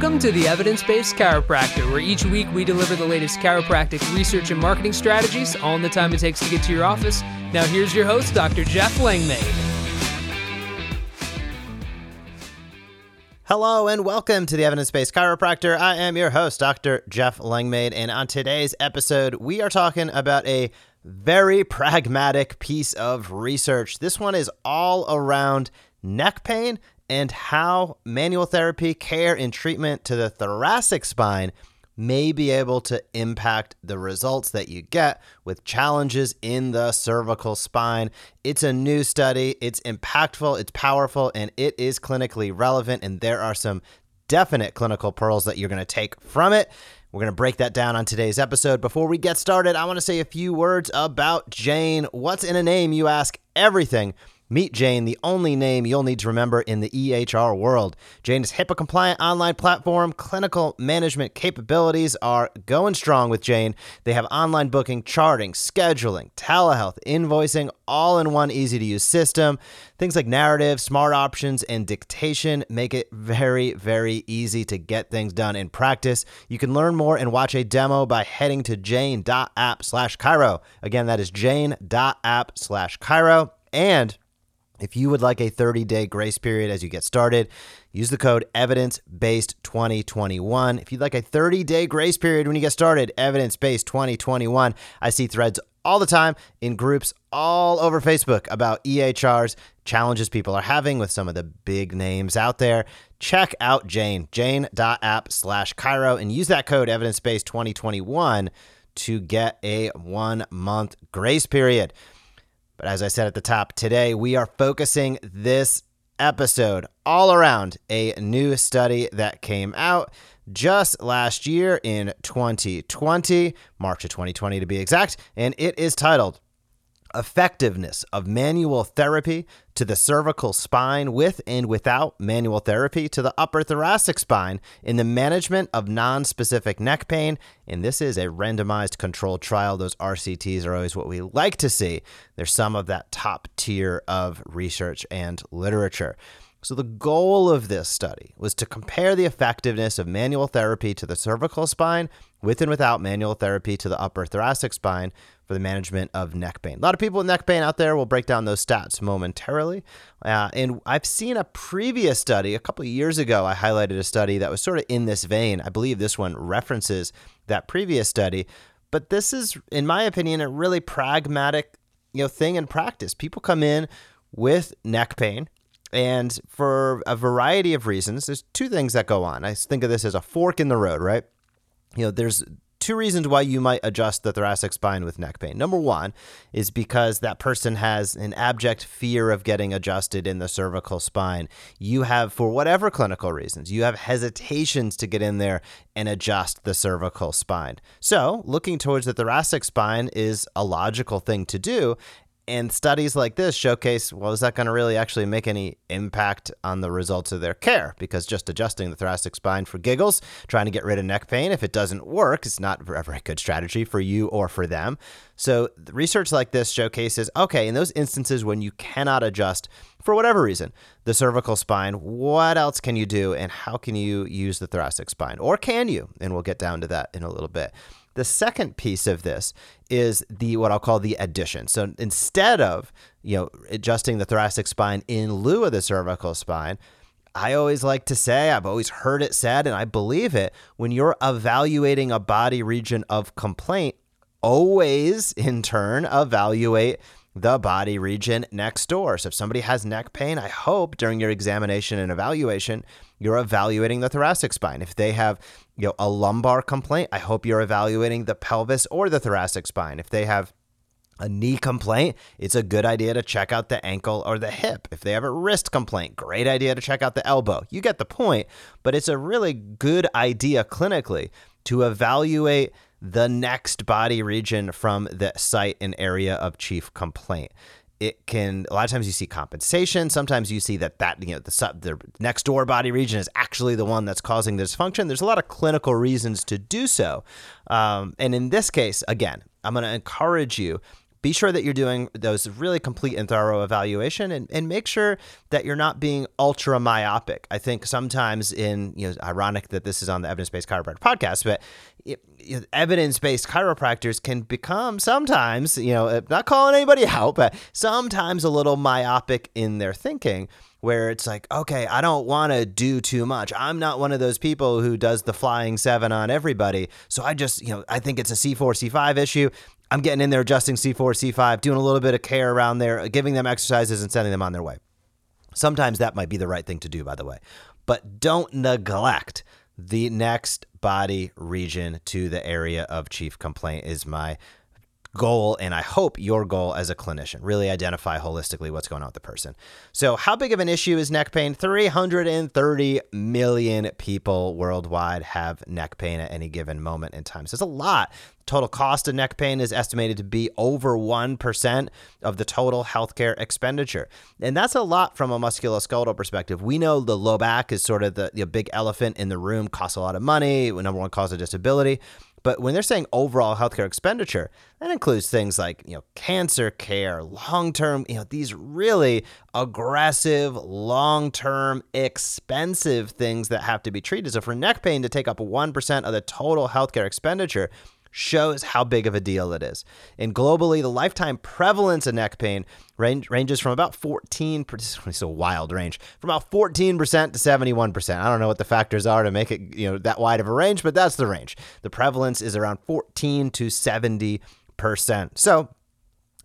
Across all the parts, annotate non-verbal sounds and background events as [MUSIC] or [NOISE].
Welcome to the Evidence Based Chiropractor, where each week we deliver the latest chiropractic research and marketing strategies, all in the time it takes to get to your office. Now, here's your host, Dr. Jeff Langmaid. Hello and welcome to the Evidence Based Chiropractor. I am your host, Dr. Jeff Langmaid, and on today's episode, we are talking about a very pragmatic piece of research. This one is all around neck pain and how manual therapy, care, and treatment to the thoracic spine may be able to impact the results that you get with challenges in the cervical spine. It's a new study, it's impactful, it's powerful, and it is clinically relevant. And there are some definite clinical pearls that you're going to take from it. We're going to break that down on today's episode. Before we get started, I want to say a few words about Jane. What's in a name, you ask? Everything. Meet Jane, the only name you'll need to remember in the EHR world. Jane is HIPAA compliant online platform. Clinical management capabilities are going strong with Jane. They have online booking, charting, scheduling, telehealth, invoicing, all in one easy to use system. Things like narrative, smart options, and dictation make it very, very easy to get things done in practice. You can learn more and watch a demo by heading to jane.app slash chiro. Again, that is jane.app slash chiro. And if you would like a 30 day grace period as you get started, use the code evidence based 2021. If you'd like a 30 day grace period when you get started, evidence based 2021. I see threads all the time in groups all over Facebook about EHRs, challenges people are having with some of the big names out there. Check out Jane, jane.app slash chiro, and use that code evidence based 2021 to get a one month grace period. But as I said at the top, today we are focusing this episode all around a new study that came out just last year in 2020, March of 2020 to be exact, and it is titled effectiveness of manual therapy to the cervical spine with and without manual therapy to the upper thoracic spine in the management of non-specific neck pain. And this is a randomized controlled trial. Those RCTs are always what we like to see. There's some of that top tier of research and literature. So, the goal of this study was to compare the effectiveness of manual therapy to the cervical spine with and without manual therapy to the upper thoracic spine for the management of neck pain. A lot of people with neck pain out there. We'll break down those stats momentarily. Uh, and I've seen a previous study a couple of years ago. I highlighted a study that was sort of in this vein. I believe this one references that previous study. But this is, in my opinion, a really pragmatic you know thing in practice. People come in with neck pain and for a variety of reasons, there's two things that go on. I think of this as a fork in the road, right? You know, there's two reasons why you might adjust the thoracic spine with neck pain. Number one is because that person has an abject fear of getting adjusted in the cervical spine. You have, for whatever clinical reasons, you have hesitations to get in there and adjust the cervical spine. So, looking towards the thoracic spine is a logical thing to do. And studies like this showcase well, is that going to really actually make any impact on the results of their care? Because just adjusting the thoracic spine for giggles, trying to get rid of neck pain, if it doesn't work, it's not a very good strategy for you or for them. So, research like this showcases okay, in those instances when you cannot adjust for whatever reason the cervical spine, what else can you do and how can you use the thoracic spine? Or can you? And we'll get down to that in a little bit. The second piece of this is the what I'll call the addition. So instead of, you know, adjusting the thoracic spine in lieu of the cervical spine, I always like to say, I've always heard it said, and I believe it, when you're evaluating a body region of complaint, always in turn evaluate the body region next door. So if somebody has neck pain, I hope during your examination and evaluation, you're evaluating the thoracic spine. If they have, you know, a lumbar complaint, I hope you're evaluating the pelvis or the thoracic spine. If they have a knee complaint, it's a good idea to check out the ankle or the hip. If they have a wrist complaint, great idea to check out the elbow. You get the point, but it's a really good idea clinically to evaluate the next body region from the site and area of chief complaint. It can a lot of times you see compensation. Sometimes you see that that you know the sub, the next door body region is actually the one that's causing the dysfunction. There's a lot of clinical reasons to do so, um, and in this case, again, I'm going to encourage you be sure that you're doing those really complete and thorough evaluation and, and make sure that you're not being ultra myopic. I think sometimes in, you know, ironic that this is on the evidence-based chiropractor podcast, but evidence-based chiropractors can become sometimes, you know, uh, not calling anybody [LAUGHS] out, but sometimes a little myopic in their thinking where it's like, okay, I don't want to do too much. I'm not one of those people who does the flying seven on everybody. So I just, you know, I think it's a C4, C5 issue. I'm getting in there, adjusting C4, C5, doing a little bit of care around there, giving them exercises and sending them on their way. Sometimes that might be the right thing to do, by the way. But don't neglect the next body region to the area of chief complaint, is my goal and I hope your goal as a clinician. Really identify holistically what's going on with the person. So, how big of an issue is neck pain? 330 million people worldwide have neck pain at any given moment in time. So, it's a lot. Total cost of neck pain is estimated to be over 1% of the total healthcare expenditure. And that's a lot from a musculoskeletal perspective. We know the low back is sort of the, the big elephant in the room, costs a lot of money, number one cause of disability. But when they're saying overall healthcare expenditure, that includes things like, you know, cancer care, long-term, you know, these really aggressive, long-term, expensive things that have to be treated. So for neck pain to take up 1% of the total healthcare expenditure, shows how big of a deal it is. And globally, the lifetime prevalence of neck pain range, ranges from about 14, it's [LAUGHS] a wild range, from about 14% to 71%. I don't know what the factors are to make it, you know, that wide of a range, but that's the range. The prevalence is around 14 to 70%. So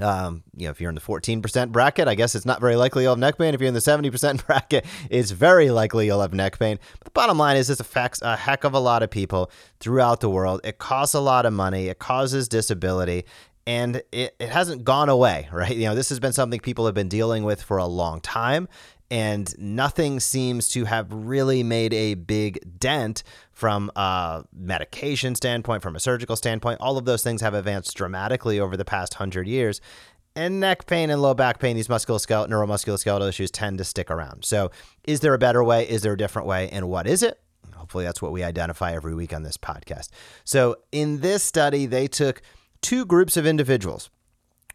um, you know, if you're in the 14% bracket, I guess it's not very likely you'll have neck pain. If you're in the 70% [LAUGHS] bracket, it's very likely you'll have neck pain. But the bottom line is this affects a heck of a lot of people throughout the world. It costs a lot of money, it causes disability, and it, it hasn't gone away, right? You know, this has been something people have been dealing with for a long time and nothing seems to have really made a big dent from a medication standpoint, from a surgical standpoint. All of those things have advanced dramatically over the past hundred years. And neck pain and low back pain, these musculoskeletal, neuromusculoskeletal issues tend to stick around. So, is there a better way? Is there a different way? And what is it? Hopefully, that's what we identify every week on this podcast. So, in this study, they took two groups of individuals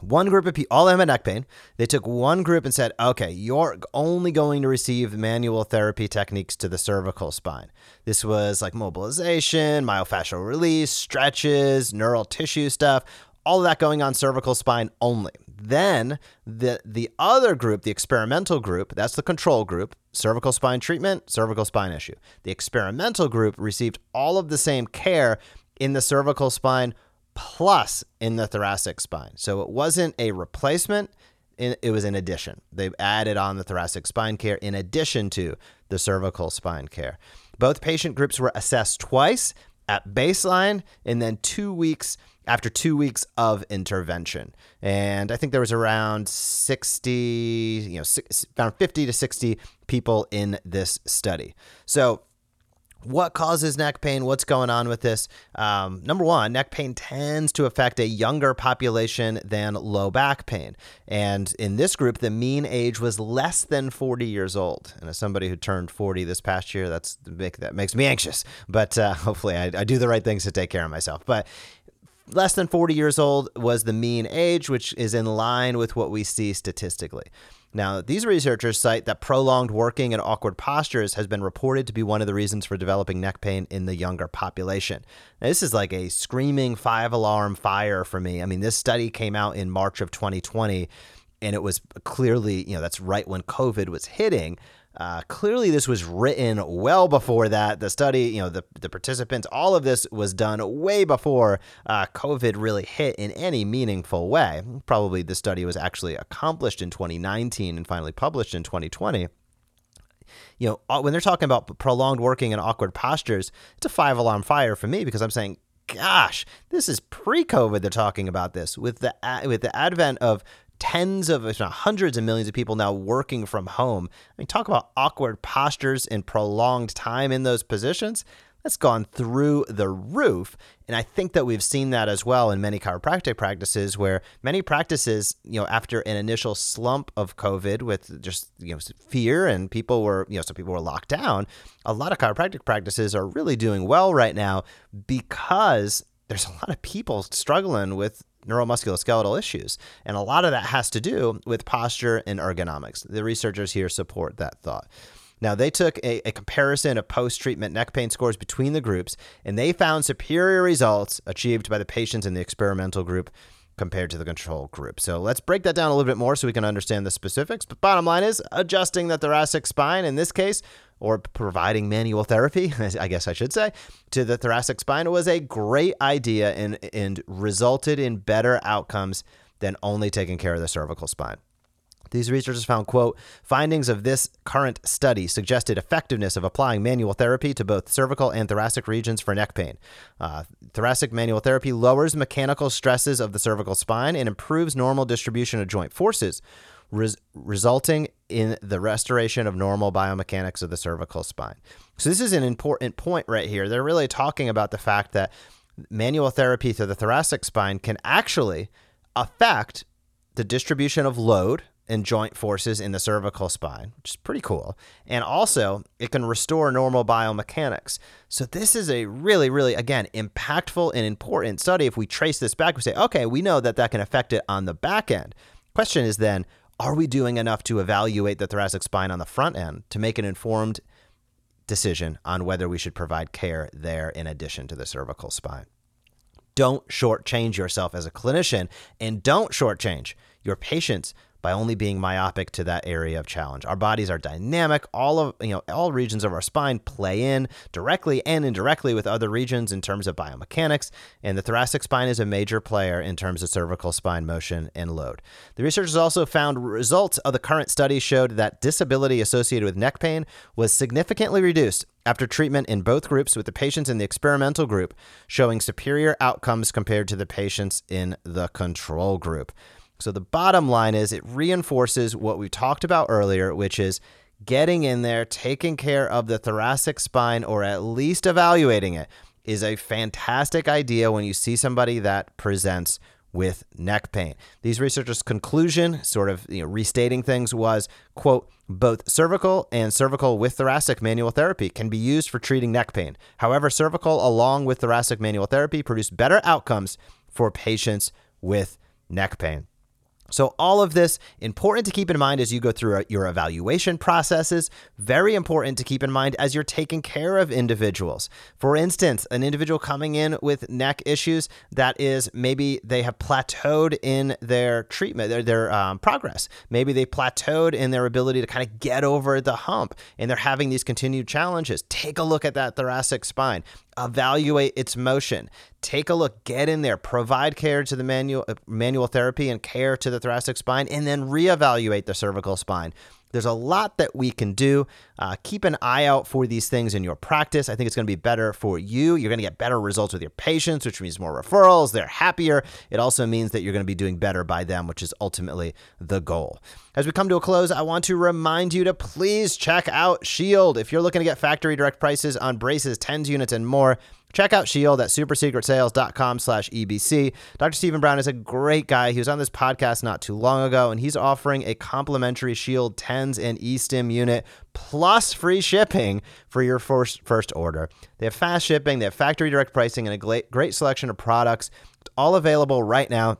one group of people, all of them had neck pain. They took one group and said, okay, you're only going to receive manual therapy techniques to the cervical spine. This was like mobilization, myofascial release, stretches, neural tissue stuff, all of that going on cervical spine only. Then the the other group, the experimental group, that's the control group, cervical spine treatment, cervical spine issue. The experimental group received all of the same care in the cervical spine plus in the thoracic spine. So it wasn't a replacement, it was an addition. They've added on the thoracic spine care in addition to the cervical spine care. Both patient groups were assessed twice at baseline and then two weeks after two weeks of intervention. And I think there was around 60, you know, around 50 to 60 people in this study. So what causes neck pain? What's going on with this? Um, number one, neck pain tends to affect a younger population than low back pain. And in this group, the mean age was less than 40 years old. And as somebody who turned 40 this past year, that's that makes me anxious. But uh, [LAUGHS] hopefully, I, I do the right things to take care of myself. But less than 40 years old was the mean age, which is in line with what we see statistically. Now, these researchers cite that prolonged working and awkward postures has been reported to be one of the reasons for developing neck pain in the younger population. Now, this is like a screaming five alarm fire for me. I mean, this study came out in March of 2020, and it was clearly, you know, that's right when COVID was hitting. Uh, clearly, this was written well before that. The study, you know, the, the participants, all of this was done way before uh, COVID really hit in any meaningful way. Probably the study was actually accomplished in 2019 and finally published in 2020 you know, uh, when they're talking about prolonged working and awkward postures, it's a five alarm fire for me because I'm saying, gosh, this is pre-COVID. They're talking about this with the with the advent of tens of, if not hundreds of millions of people now working from home. I mean, talk about awkward postures and prolonged time in those positions. That's gone through the roof. And I think that we've seen that as well in many chiropractic practices where many practices, you know, after an initial slump of COVID with just, you know, fear and people were, you know, some people were locked down, a lot of chiropractic practices are really doing well right now because there's a lot of people struggling with neuromusculoskeletal issues. And a lot of that has to do with posture and ergonomics. The researchers here support that thought. Now, they took a, a comparison of post treatment neck pain scores between the groups, and they found superior results achieved by the patients in the experimental group compared to the control group. So let's break that down a little bit more so we can understand the specifics. But bottom line is adjusting the thoracic spine in this case, or providing manual therapy, [LAUGHS] I guess I should say, to the thoracic spine was a great idea and, and resulted in better outcomes than only taking care of the cervical spine. These researchers found, quote, findings of this current study suggested effectiveness of applying manual therapy to both cervical and thoracic regions for neck pain. Uh, thoracic manual therapy lowers mechanical stresses of the cervical spine and improves normal distribution of joint forces, res- resulting in the restoration of normal biomechanics of the cervical spine. So, this is an important point right here. They're really talking about the fact that manual therapy to the thoracic spine can actually affect the distribution of load and joint forces in the cervical spine, which is pretty cool. And also, it can restore normal biomechanics. So, this is a really, really, again, impactful and important study. If we trace this back, we say, okay, we know that that can affect it on the back end. Question is then, are we doing enough to evaluate the thoracic spine on the front end to make an informed decision on whether we should provide care there in addition to the cervical spine? Don't shortchange yourself as a clinician and don't shortchange your patients by only being myopic to that area of challenge. Our bodies are dynamic. All of you know, all regions of our spine play in directly and indirectly with other regions in terms of biomechanics, and the thoracic spine is a major player in terms of cervical spine motion and load. The researchers also found results of the current study showed that disability associated with neck pain was significantly reduced after treatment in both groups, with the patients in the experimental group showing superior outcomes compared to the patients in the control group. So the bottom line is it reinforces what we talked about earlier, which is getting in there, taking care of the thoracic spine, or at least evaluating it, is a fantastic idea when you see somebody that presents with neck pain. These researchers' conclusion, sort of you know, restating things, was quote, both cervical and cervical with thoracic manual therapy can be used for treating neck pain. However, cervical along with thoracic manual therapy produce better outcomes for patients with neck pain. So, all of this important to keep in mind as you go through uh, your evaluation processes. Very important to keep in mind as you're taking care of individuals. For instance, an individual coming in with neck issues that is maybe they have plateaued in their treatment, their, their um, progress. Maybe they plateaued in their ability to kind of get over the hump and they're having these continued challenges. Take a look at that thoracic spine evaluate its motion. Take a look, get in there, provide care to the manual uh, manual therapy and care to the thoracic spine, and then reevaluate the cervical spine. There's a lot that we can do. Uh, keep an eye out for these things in your practice. I think it's going to be better for you. You're going to get better results with your patients, which means more referrals. They're happier. It also means that you're going to be doing better by them, which is ultimately the goal. As we come to a close, I want to remind you to please check out Shield. If you're looking to get factory direct prices on braces, TENS units, and more, Check out Shield at supersecretsales.com slash EBC. Dr. Stephen Brown is a great guy. He was on this podcast not too long ago, and he's offering a complimentary Shield TENS and eStim unit plus free shipping for your first, first order. They have fast shipping, they have factory direct pricing, and a great selection of products. It's all available right now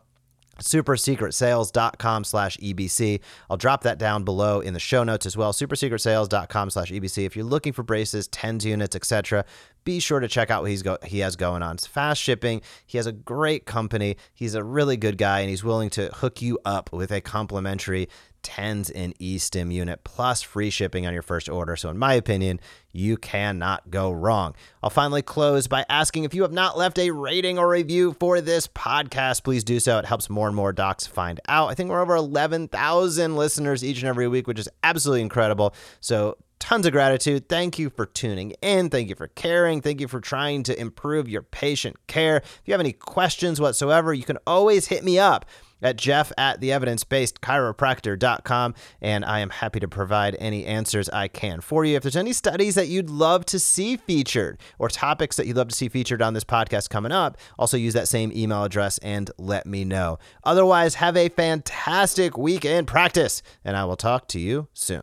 supersecretsales.com slash ebc i'll drop that down below in the show notes as well supersecretsales.com slash ebc if you're looking for braces tens units etc be sure to check out what he's go- he has going on. It's fast shipping. He has a great company. He's a really good guy, and he's willing to hook you up with a complimentary TENS and eStim unit plus free shipping on your first order. So, in my opinion, you cannot go wrong. I'll finally close by asking if you have not left a rating or review for this podcast, please do so. It helps more and more docs find out. I think we're over 11,000 listeners each and every week, which is absolutely incredible. So, tons of gratitude. Thank you for tuning in. Thank you for caring. Thank you for trying to improve your patient care. If you have any questions whatsoever, you can always hit me up at jeff at the evidence-based chiropractor.com and i am happy to provide any answers i can for you. If there's any studies that you'd love to see featured or topics that you'd love to see featured on this podcast coming up also use that same email address and let me know. Otherwise have a fantastic week in practice and i will talk to you soon.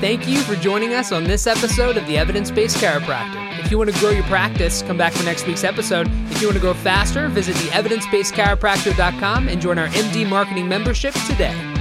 Thank you for joining us on this episode of the Evidence Based Chiropractor. If you want to grow your practice, come back for next week's episode. If you want to grow faster, visit the evidencebasedchiropractor.com and join our MD marketing membership today.